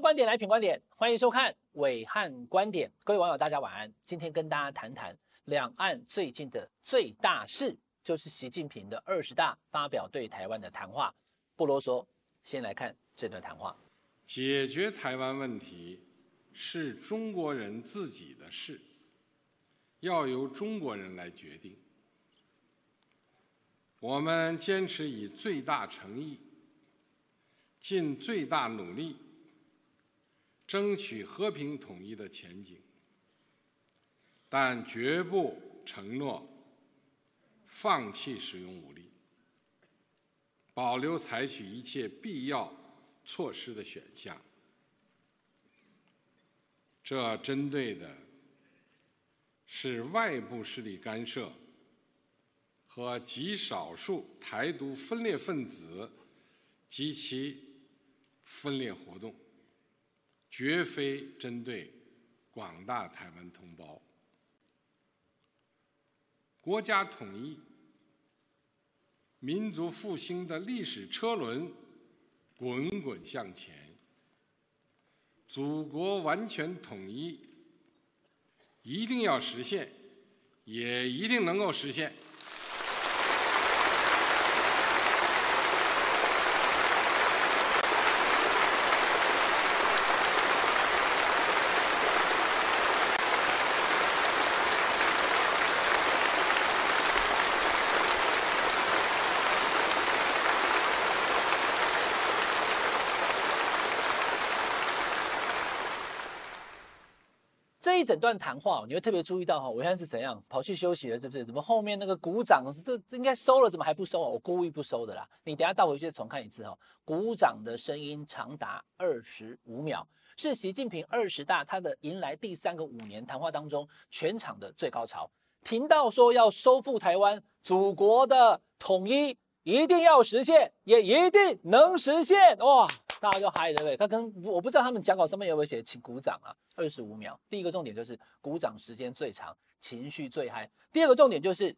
观点来品观点，欢迎收看伟汉观点。各位网友，大家晚安。今天跟大家谈谈两岸最近的最大事，就是习近平的二十大发表对台湾的谈话。不啰嗦，先来看这段谈话。解决台湾问题是中国人自己的事，要由中国人来决定。我们坚持以最大诚意，尽最大努力。争取和平统一的前景，但绝不承诺放弃使用武力，保留采取一切必要措施的选项。这针对的是外部势力干涉和极少数台独分裂分子及其分裂活动。绝非针对广大台湾同胞，国家统一、民族复兴的历史车轮滚滚向前，祖国完全统一一定要实现，也一定能够实现。一整段谈话，你会特别注意到哈，我现在是怎样跑去休息了，是不是？怎么后面那个鼓掌是这应该收了，怎么还不收啊？我故意不收的啦。你等下倒回去重看一次哈，鼓掌的声音长达二十五秒，是习近平二十大他的迎来第三个五年谈话当中全场的最高潮。听到说要收复台湾，祖国的统一一定要实现，也一定能实现哇！大家就嗨了，对不对？他跟我不知道他们讲稿上面有没有写，请鼓掌啊，二十五秒。第一个重点就是鼓掌时间最长，情绪最嗨。第二个重点就是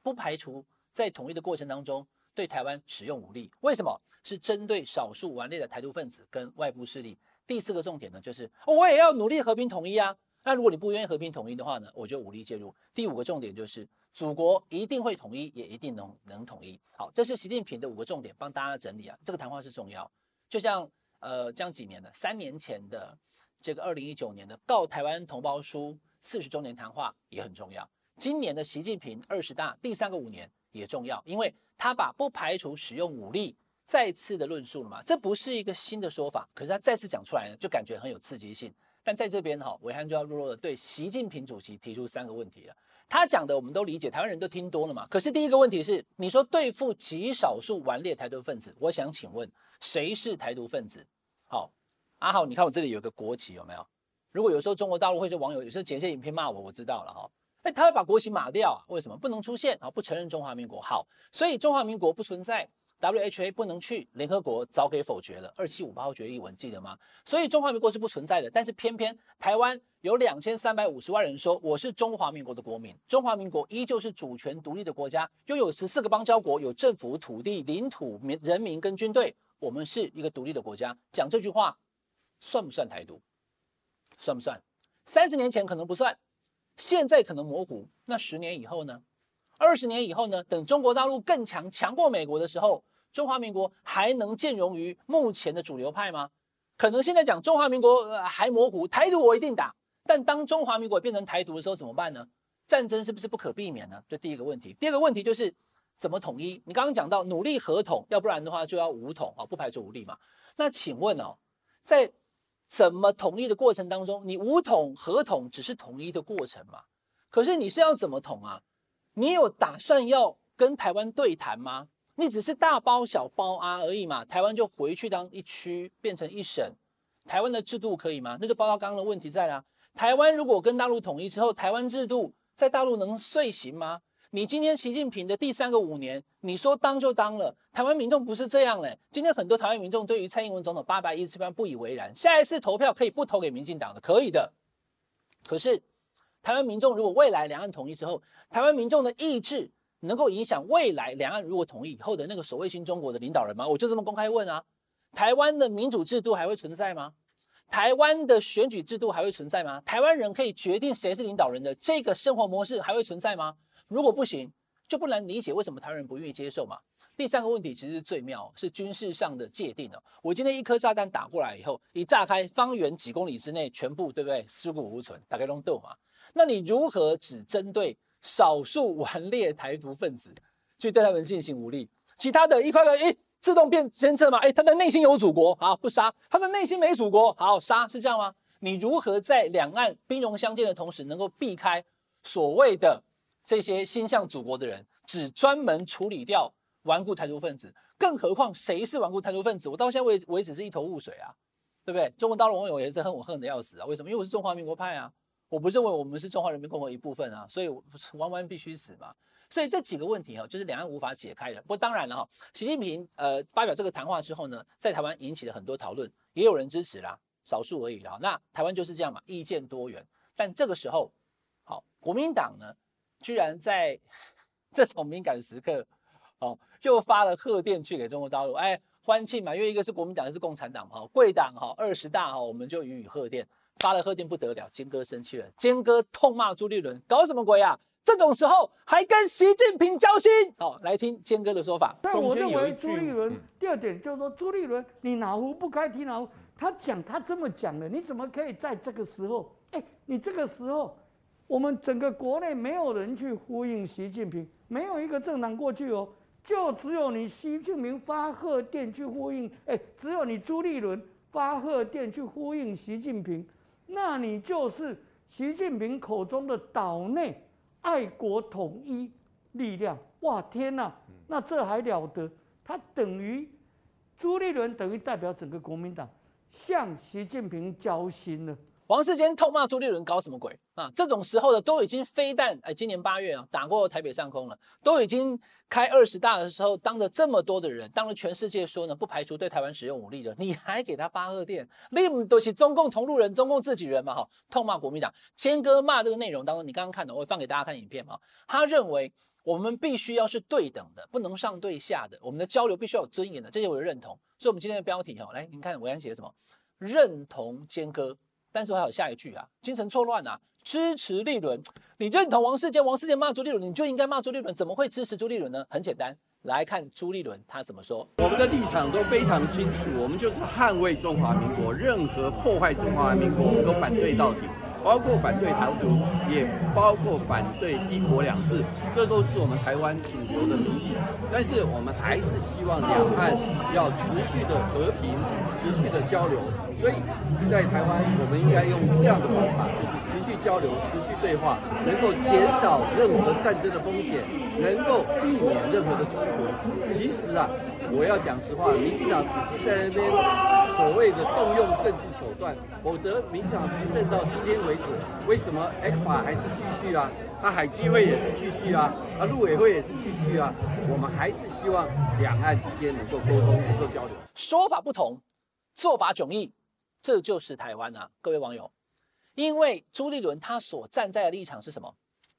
不排除在统一的过程当中对台湾使用武力。为什么？是针对少数顽劣的台独分子跟外部势力。第四个重点呢，就是我也要努力和平统一啊。那如果你不愿意和平统一的话呢，我就武力介入。第五个重点就是祖国一定会统一，也一定能能统一。好，这是习近平的五个重点，帮大家整理啊。这个谈话是重要。就像呃，这样几年的三年前的这个二零一九年的告台湾同胞书四十周年谈话也很重要。今年的习近平二十大第三个五年也重要，因为他把不排除使用武力再次的论述了嘛，这不是一个新的说法，可是他再次讲出来呢，就感觉很有刺激性。但在这边哈，维汉就要弱弱的对习近平主席提出三个问题了。他讲的我们都理解，台湾人都听多了嘛。可是第一个问题是，你说对付极少数顽劣台独分子，我想请问。谁是台独分子？好，阿豪，你看我这里有个国旗，有没有？如果有时候中国大陆会说网友有时候剪一些影片骂我，我知道了哈。哎，他会把国旗码掉？为什么不能出现啊？不承认中华民国。好，所以中华民国不存在，WHA 不能去，联合国早给否决了。二七五八号决议文记得吗？所以中华民国是不存在的。但是偏偏台湾有两千三百五十万人说我是中华民国的国民，中华民国依旧是主权独立的国家，拥有十四个邦交国，有政府、土地、领土、民、人民跟军队。我们是一个独立的国家，讲这句话算不算台独？算不算？三十年前可能不算，现在可能模糊。那十年以后呢？二十年以后呢？等中国大陆更强，强过美国的时候，中华民国还能兼容于目前的主流派吗？可能现在讲中华民国还模糊，台独我一定打。但当中华民国变成台独的时候怎么办呢？战争是不是不可避免呢？这第一个问题。第二个问题就是。怎么统一？你刚刚讲到努力合统，要不然的话就要武统啊，不排除武力嘛。那请问哦，在怎么统一的过程当中，你武统合统只是统一的过程嘛？可是你是要怎么统啊？你有打算要跟台湾对谈吗？你只是大包小包啊而已嘛。台湾就回去当一区，变成一省，台湾的制度可以吗？那就包括刚刚的问题在啦。台湾如果跟大陆统一之后，台湾制度在大陆能遂行吗？你今天习近平的第三个五年，你说当就当了，台湾民众不是这样嘞。今天很多台湾民众对于蔡英文总统八百一十七万不以为然，下一次投票可以不投给民进党的，可以的。可是台湾民众如果未来两岸统一之后，台湾民众的意志能够影响未来两岸如果统一以后的那个所谓新中国的领导人吗？我就这么公开问啊。台湾的民主制度还会存在吗？台湾的选举制度还会存在吗？台湾人可以决定谁是领导人的这个生活模式还会存在吗？如果不行，就不难理解为什么台湾人不愿意接受嘛。第三个问题其实是最妙，是军事上的界定哦。我今天一颗炸弹打过来以后，一炸开，方圆几公里之内全部对不对？尸骨无存，大概都斗嘛。那你如何只针对少数顽劣台独分子去对他们进行武力？其他的一块块，诶自动变监测嘛？哎，他的内心有祖国，好不杀；他的内心没祖国，好杀，是这样吗？你如何在两岸兵戎相见的同时，能够避开所谓的这些心向祖国的人，只专门处理掉顽固台独分子？更何况谁是顽固台独分子？我到现在为为止是一头雾水啊，对不对？中国大陆网友也是恨我恨得要死啊！为什么？因为我是中华民国派啊，我不认为我们是中华人民共和国一部分啊，所以我完完必须死嘛。所以这几个问题哈，就是两岸无法解开的。不过当然了哈，习近平呃发表这个谈话之后呢，在台湾引起了很多讨论，也有人支持啦，少数而已啦。那台湾就是这样嘛，意见多元。但这个时候，好，国民党呢，居然在 这种敏感时刻，哦，又发了贺电去给中国大陆，哎，欢庆嘛，因为一个是国民党，一个是共产党哈，贵党哈，二十大哈，我们就予以贺电，发了贺电不得了，坚哥生气了，坚哥痛骂朱立伦，搞什么鬼啊？这种时候还跟习近平交心？好，来听坚哥的说法。但我认为朱立伦第二点就是说，朱立伦你哪壶不开提哪壶。他讲他这么讲的，你怎么可以在这个时候？哎，你这个时候，我们整个国内没有人去呼应习近平，没有一个政党过去哦，就只有你习近平发贺电去呼应。哎，只有你朱立伦发贺电去呼应习近平，那你就是习近平口中的岛内。爱国统一力量，哇天呐，那这还了得？他等于朱立伦等于代表整个国民党向习近平交心了。王世坚痛骂朱立伦搞什么鬼啊？这种时候的都已经飞弹哎，今年八月啊打过台北上空了，都已经开二十大的时候，当着这么多的人，当着全世界说呢，不排除对台湾使用武力的，你还给他发贺电，你们都是中共同路人，中共自己人嘛哈？痛骂国民党，坚哥骂这个内容当中，你刚刚看的，我会放给大家看影片嘛。他认为我们必须要是对等的，不能上对下的，我们的交流必须要有尊严的，这些我就认同。所以，我们今天的标题哈，来，你看暐瀚写什么？认同坚哥。但是还有下一句啊，精神错乱啊，支持立伦。你认同王世坚，王世坚骂朱立伦，你就应该骂朱立伦，怎么会支持朱立伦呢？很简单，来看朱立伦他怎么说。我们的立场都非常清楚，我们就是捍卫中华民国，任何破坏中华民国，我们都反对到底。包括反对台独，也包括反对一国两制，这都是我们台湾主流的民意。但是我们还是希望两岸要持续的和平、持续的交流。所以在台湾，我们应该用这样的方法，就是持续交流、持续对话，能够减少任何战争的风险，能够避免任何的冲突。其实啊，我要讲实话，民进党只是在那边所谓的动用政治手段，否则民进党执政到今天为止。为，什么 ECFA 还是继续啊？那海基会也是继续啊？啊，陆委会也是继续啊？我们还是希望两岸之间能够沟通，能够交流。说法不同，做法迥异，这就是台湾啊！各位网友，因为朱立伦他所站在的立场是什么？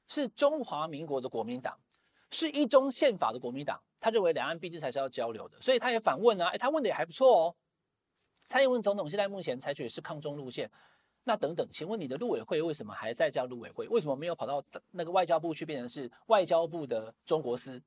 是中华民国的国民党，是一中宪法的国民党。他认为两岸毕竟才是要交流的，所以他也反问啊，哎，他问的也还不错哦。蔡英文总统现在目前采取的是抗中路线。那等等，请问你的陆委会为什么还在叫陆委会？为什么没有跑到那个外交部去变成是外交部的中国司？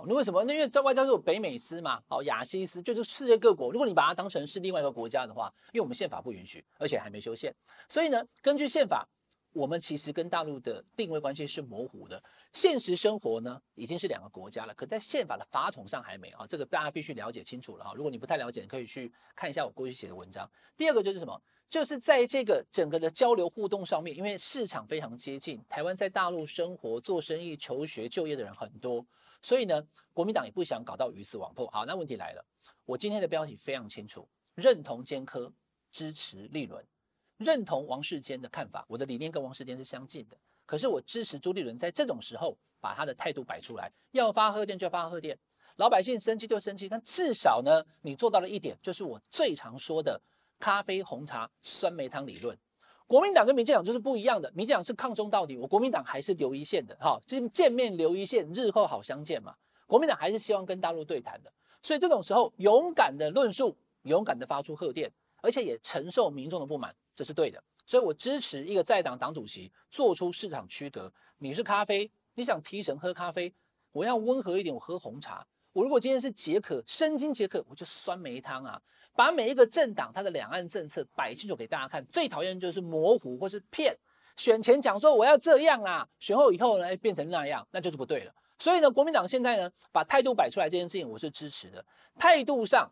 好，那为什么？那因为在外交部有北美司嘛，好，亚细斯就是世界各国。如果你把它当成是另外一个国家的话，因为我们宪法不允许，而且还没修宪，所以呢，根据宪法，我们其实跟大陆的定位关系是模糊的。现实生活呢，已经是两个国家了，可在宪法的法统上还没啊，这个大家必须了解清楚了哈。如果你不太了解，可以去看一下我过去写的文章。第二个就是什么？就是在这个整个的交流互动上面，因为市场非常接近，台湾在大陆生活、做生意、求学、就业的人很多，所以呢，国民党也不想搞到鱼死网破。好，那问题来了，我今天的标题非常清楚，认同坚科，支持立伦，认同王世坚的看法，我的理念跟王世坚是相近的，可是我支持朱立伦在这种时候把他的态度摆出来，要发贺电就发贺电，老百姓生气就生气，但至少呢，你做到了一点，就是我最常说的。咖啡、红茶、酸梅汤理论，国民党跟民进党就是不一样的。民进党是抗中到底，我国民党还是留一线的，哈，就是见面留一线，日后好相见嘛。国民党还是希望跟大陆对谈的，所以这种时候勇敢的论述，勇敢的发出贺电，而且也承受民众的不满，这是对的。所以我支持一个在党党主席做出市场区隔。你是咖啡，你想提神喝咖啡，我要温和一点，我喝红茶。我如果今天是解渴，生津解渴，我就酸梅汤啊。把每一个政党它的两岸政策摆清楚给大家看。最讨厌就是模糊或是骗。选前讲说我要这样啦，选后以后呢变成那样，那就是不对了。所以呢，国民党现在呢把态度摆出来这件事情，我是支持的。态度上、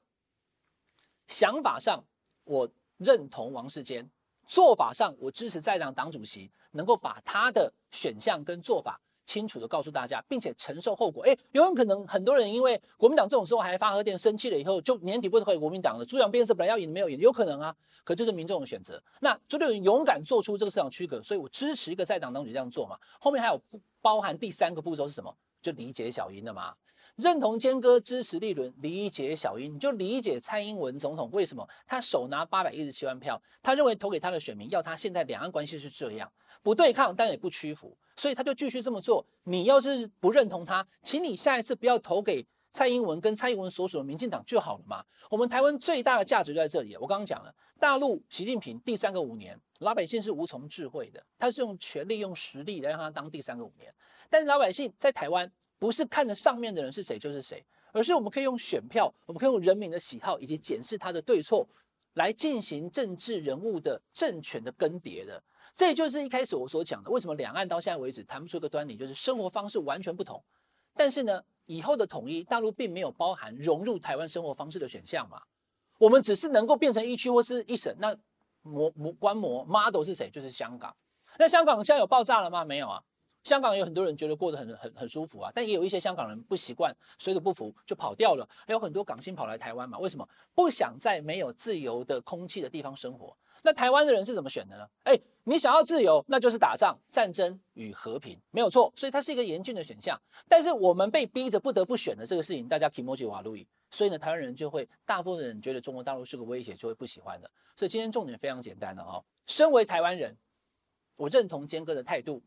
想法上，我认同王世坚；做法上，我支持在党党主席能够把他的选项跟做法。清楚的告诉大家，并且承受后果。哎，有可能很多人因为国民党这种时候还发核电生气了以后，就年底不回国民党了。朱阳变色本来要赢没有赢，有可能啊。可这是民众的选择。那朱立伦勇敢做出这个市场区隔，所以我支持一个在党当局这样做嘛。后面还有包含第三个步骤是什么？就理解小英的嘛。认同坚哥支持立伦，理解小英，你就理解蔡英文总统为什么他手拿八百一十七万票，他认为投给他的选民要他现在两岸关系是这样，不对抗但也不屈服，所以他就继续这么做。你要是不认同他，请你下一次不要投给蔡英文跟蔡英文所属的民进党就好了嘛。我们台湾最大的价值就在这里，我刚刚讲了，大陆习近平第三个五年，老百姓是无从智慧的，他是用权力用实力来让他当第三个五年，但是老百姓在台湾。不是看着上面的人是谁就是谁，而是我们可以用选票，我们可以用人民的喜好以及检视他的对错，来进行政治人物的政权的更迭的。这也就是一开始我所讲的，为什么两岸到现在为止谈不出个端倪，就是生活方式完全不同。但是呢，以后的统一，大陆并没有包含融入台湾生活方式的选项嘛。我们只是能够变成一区或是一省，那模模观摩 model 是谁？就是香港。那香港现在有爆炸了吗？没有啊。香港有很多人觉得过得很很很舒服啊，但也有一些香港人不习惯，水土不服就跑掉了。还有很多港星跑来台湾嘛？为什么不想在没有自由的空气的地方生活？那台湾的人是怎么选的呢？哎，你想要自由，那就是打仗、战争与和平，没有错。所以它是一个严峻的选项。但是我们被逼着不得不选的这个事情，大家 kimochi 瓦路易，所以呢，台湾人就会大部分人觉得中国大陆是个威胁，就会不喜欢的。所以今天重点非常简单的哦，身为台湾人，我认同坚哥的态度。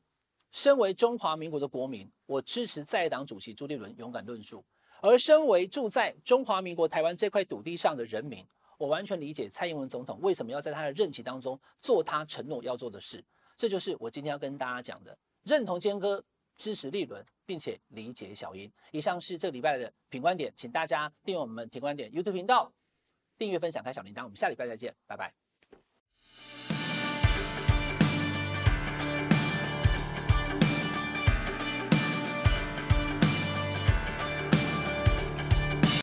身为中华民国的国民，我支持在党主席朱立伦勇敢论述；而身为住在中华民国台湾这块土地上的人民，我完全理解蔡英文总统为什么要在他的任期当中做他承诺要做的事。这就是我今天要跟大家讲的：认同坚哥，支持立伦，并且理解小英。以上是这个礼拜的品观点，请大家订阅我们品观点 YouTube 频道，订阅、分享、开小铃铛。我们下礼拜再见，拜拜。